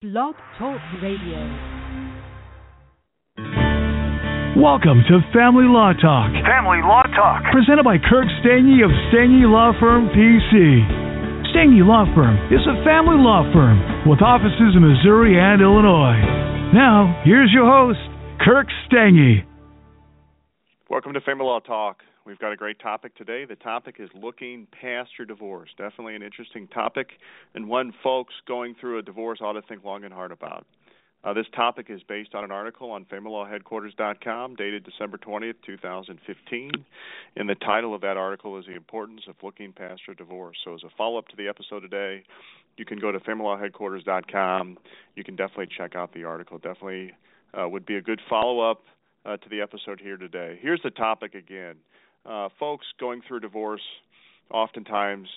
Blog Talk Radio. Welcome to Family Law Talk, Family Law Talk. presented by Kirk Stange of Stange Law Firm PC. Stange Law Firm is a family law firm with offices in Missouri and Illinois. Now, here's your host, Kirk Stange. Welcome to Family Law Talk. We've got a great topic today. The topic is looking past your divorce. Definitely an interesting topic, and one folks going through a divorce ought to think long and hard about. Uh, this topic is based on an article on FamilyLawHeadquarters.com dated December 20th, 2015. And the title of that article is The Importance of Looking Past Your Divorce. So, as a follow up to the episode today, you can go to FamilyLawHeadquarters.com. You can definitely check out the article. Definitely uh, would be a good follow up uh, to the episode here today. Here's the topic again uh, folks going through divorce oftentimes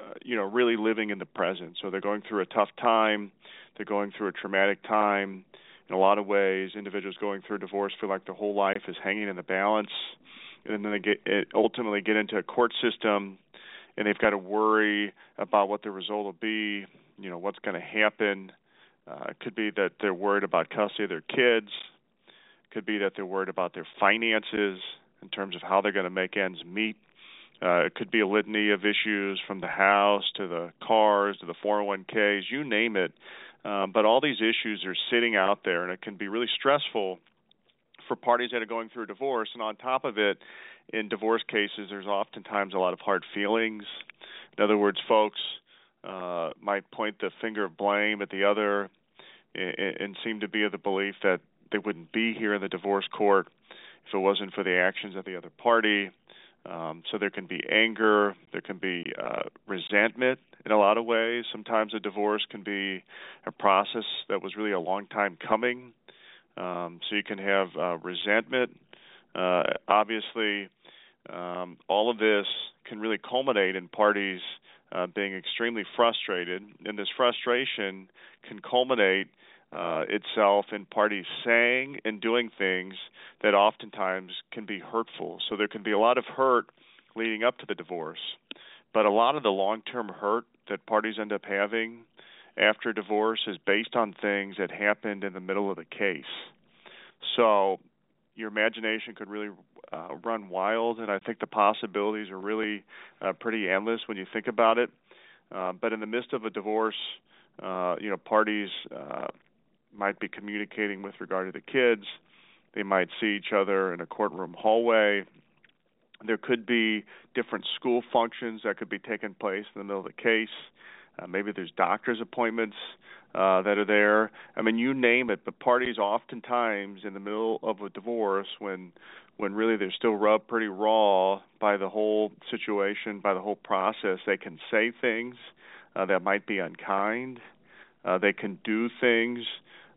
uh, you know really living in the present. So they're going through a tough time. They're going through a traumatic time. In a lot of ways individuals going through divorce feel like their whole life is hanging in the balance. And then they get ultimately get into a court system and they've got to worry about what the result will be you know what's going to happen. Uh, it could be that they're worried about custody of their kids. It could be that they're worried about their finances in terms of how they're going to make ends meet. Uh, it could be a litany of issues from the house to the cars to the 401ks, you name it. Um, but all these issues are sitting out there, and it can be really stressful for parties that are going through a divorce. And on top of it, in divorce cases, there's oftentimes a lot of hard feelings. In other words, folks uh, might point the finger of blame at the other and, and seem to be of the belief that they wouldn't be here in the divorce court if it wasn't for the actions of the other party. Um, so there can be anger, there can be uh, resentment in a lot of ways. Sometimes a divorce can be a process that was really a long time coming. Um, so you can have uh, resentment. Uh, obviously, um, all of this can really culminate in parties uh, being extremely frustrated, and this frustration can culminate uh, itself and parties saying and doing things that oftentimes can be hurtful. So there can be a lot of hurt leading up to the divorce, but a lot of the long-term hurt that parties end up having after divorce is based on things that happened in the middle of the case. So your imagination could really uh, run wild, and I think the possibilities are really uh, pretty endless when you think about it. Uh, but in the midst of a divorce, uh, you know, parties uh, might be communicating with regard to the kids. They might see each other in a courtroom hallway. There could be different school functions that could be taking place in the middle of the case. Uh, maybe there's doctor's appointments uh, that are there. I mean, you name it. But parties oftentimes in the middle of a divorce, when when really they're still rubbed pretty raw by the whole situation, by the whole process, they can say things uh, that might be unkind. Uh, they can do things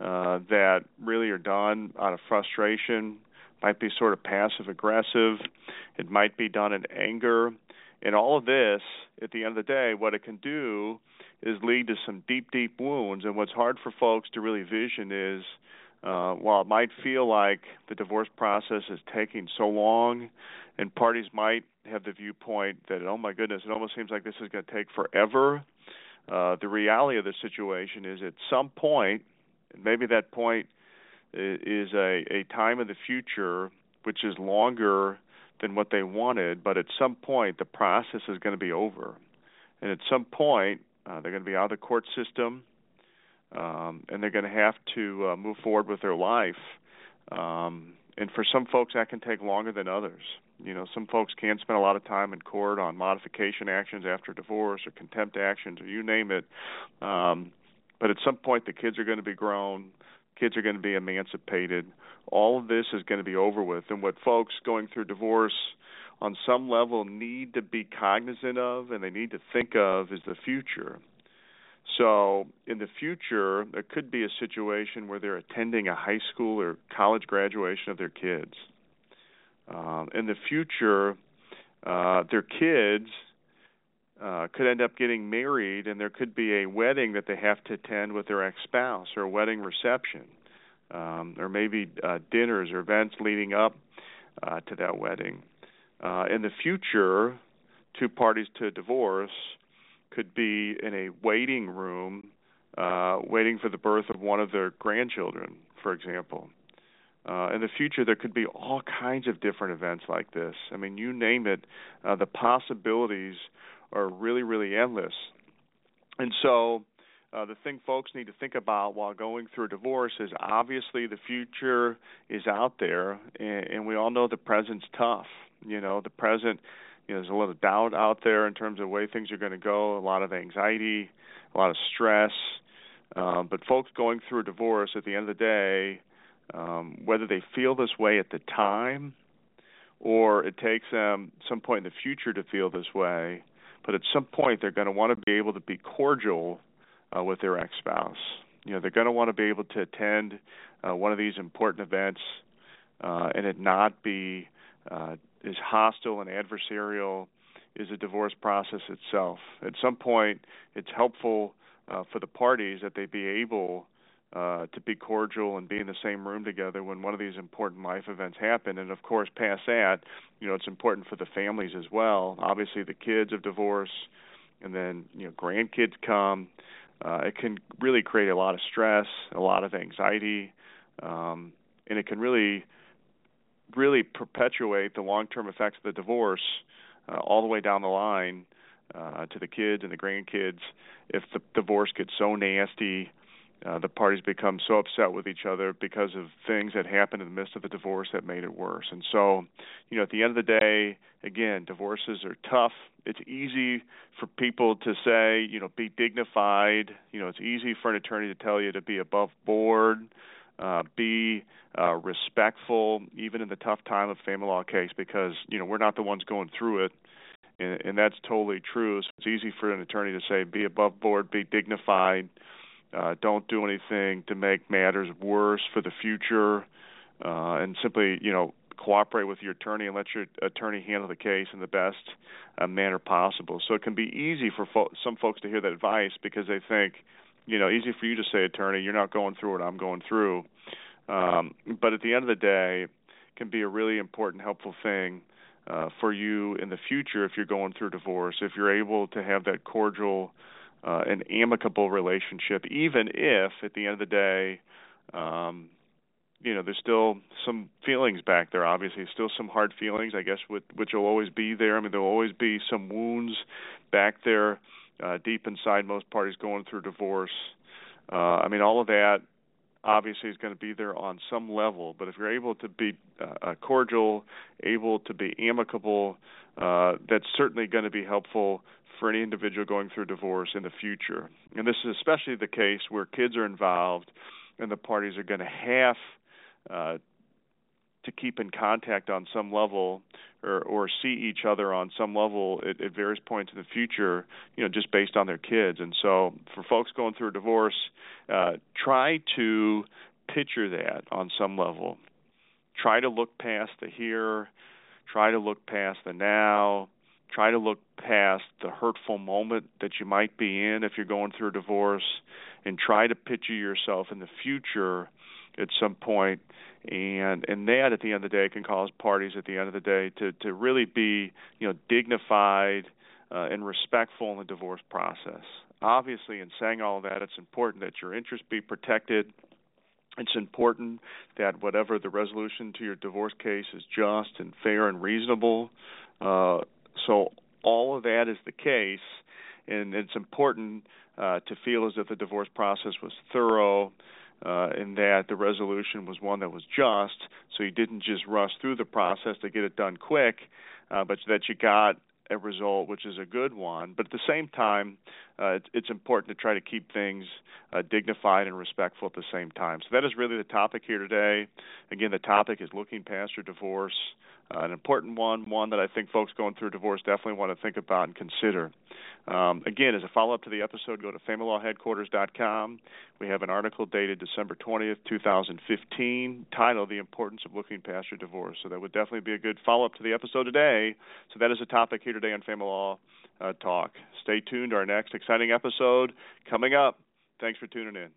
uh, that really are done out of frustration, might be sort of passive aggressive, it might be done in anger. And all of this, at the end of the day, what it can do is lead to some deep, deep wounds. And what's hard for folks to really vision is uh, while it might feel like the divorce process is taking so long, and parties might have the viewpoint that, oh my goodness, it almost seems like this is going to take forever. Uh, the reality of the situation is at some point, maybe that point is a, a time in the future which is longer than what they wanted, but at some point the process is going to be over. And at some point, uh, they're going to be out of the court system, um, and they're going to have to uh, move forward with their life. Um, and for some folks, that can take longer than others. You know, some folks can spend a lot of time in court on modification actions after divorce or contempt actions or you name it. Um, but at some point, the kids are going to be grown, kids are going to be emancipated. All of this is going to be over with. And what folks going through divorce on some level need to be cognizant of and they need to think of is the future. So, in the future, there could be a situation where they're attending a high school or college graduation of their kids. Um, in the future, uh, their kids uh, could end up getting married, and there could be a wedding that they have to attend with their ex-spouse, or a wedding reception, um, or maybe uh, dinners or events leading up uh, to that wedding. Uh, in the future, two parties to divorce could be in a waiting room uh, waiting for the birth of one of their grandchildren, for example. Uh, in the future, there could be all kinds of different events like this. I mean, you name it, uh, the possibilities are really, really endless. And so, uh, the thing folks need to think about while going through a divorce is obviously the future is out there, and, and we all know the present's tough. You know, the present, you know, there's a lot of doubt out there in terms of the way things are going to go, a lot of anxiety, a lot of stress. Um, but folks going through a divorce, at the end of the day, um, whether they feel this way at the time or it takes them some point in the future to feel this way, but at some point they're going to want to be able to be cordial uh, with their ex-spouse. You know, they're going to want to be able to attend uh, one of these important events uh, and it not be uh, as hostile and adversarial as the divorce process itself. At some point, it's helpful uh, for the parties that they be able uh, to be cordial and be in the same room together when one of these important life events happen. And of course, past that, you know, it's important for the families as well. Obviously, the kids of divorce, and then you know, grandkids come uh, it can really create a lot of stress, a lot of anxiety, um, and it can really, really perpetuate the long-term effects of the divorce uh, all the way down the line uh, to the kids and the grandkids. If the divorce gets so nasty uh, the parties become so upset with each other because of things that happened in the midst of the divorce that made it worse. And so, you know, at the end of the day, again, divorces are tough. It's easy for people to say, you know, be dignified. You know, it's easy for an attorney to tell you to be above board, uh, be uh, respectful, even in the tough time of family law case, because you know we're not the ones going through it. And, and that's totally true. So it's easy for an attorney to say, be above board, be dignified, don't do anything to make matters worse for the future, uh, and simply, you know, cooperate with your attorney and let your attorney handle the case in the best uh, manner possible. So it can be easy for fo- some folks to hear that advice because they think, you know, easy for you to say, attorney, you're not going through what I'm going through. Um, but at the end of the day, can be a really important, helpful thing uh, for you in the future if you're going through divorce. If you're able to have that cordial uh, an amicable relationship, even if at the end of the day, um, you know, there's still some feelings back there. Obviously, still some hard feelings, I guess, with, which will always be there. I mean, there will always be some wounds back there, uh, deep inside most parties going through divorce. Uh, I mean, all of that obviously is going to be there on some level. But if you're able to be uh, cordial, able to be amicable, uh, that's certainly going to be helpful for any individual going through divorce in the future. And this is especially the case where kids are involved and the parties are going to have uh, to keep in contact on some level or, or see each other on some level at, at various points in the future, you know, just based on their kids. And so for folks going through a divorce, uh, try to picture that on some level. Try to look past the here, try to look past the now, try to look past the hurtful moment that you might be in if you're going through a divorce and try to picture yourself in the future at some point and and that at the end of the day can cause parties at the end of the day to to really be you know dignified uh, and respectful in the divorce process obviously in saying all of that it's important that your interests be protected it's important that whatever the resolution to your divorce case is just and fair and reasonable uh, so all of that is the case, and it's important uh, to feel as if the divorce process was thorough. Uh, and that the resolution was one that was just, so you didn't just rush through the process to get it done quick, uh, but that you got a result which is a good one. But at the same time, uh, it's, it's important to try to keep things uh, dignified and respectful at the same time. So that is really the topic here today. Again, the topic is looking past your divorce uh, an important one, one that I think folks going through divorce definitely want to think about and consider. Um, again, as a follow up to the episode, go to familylawheadquarters.com. We have an article dated December 20th, 2015, titled The Importance of Looking Past Your Divorce. So that would definitely be a good follow up to the episode today. So that is a topic here today on Family Law uh, Talk. Stay tuned to our next exciting episode coming up. Thanks for tuning in.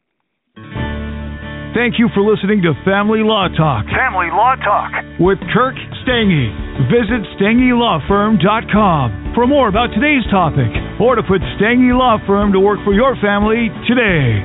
Thank you for listening to Family Law Talk. Family Law Talk. With Kirk Stange. Visit StangeLawFirm.com for more about today's topic or to put Stange Law Firm to work for your family today.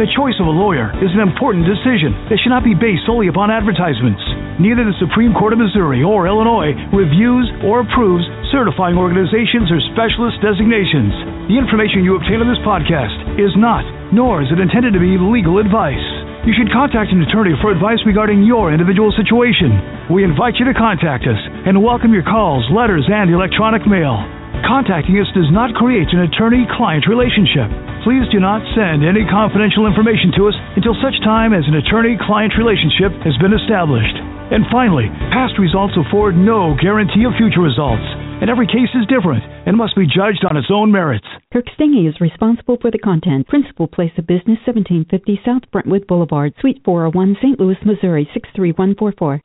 The choice of a lawyer is an important decision that should not be based solely upon advertisements. Neither the Supreme Court of Missouri or Illinois reviews or approves certifying organizations or specialist designations. The information you obtain on this podcast is not, nor is it intended to be legal advice. You should contact an attorney for advice regarding your individual situation. We invite you to contact us and welcome your calls, letters, and electronic mail. Contacting us does not create an attorney client relationship. Please do not send any confidential information to us until such time as an attorney client relationship has been established. And finally, past results afford no guarantee of future results, and every case is different and must be judged on its own merits. Kirk Stange is responsible for the content. Principal place of business 1750 South Brentwood Boulevard, Suite 401, St. Louis, Missouri 63144.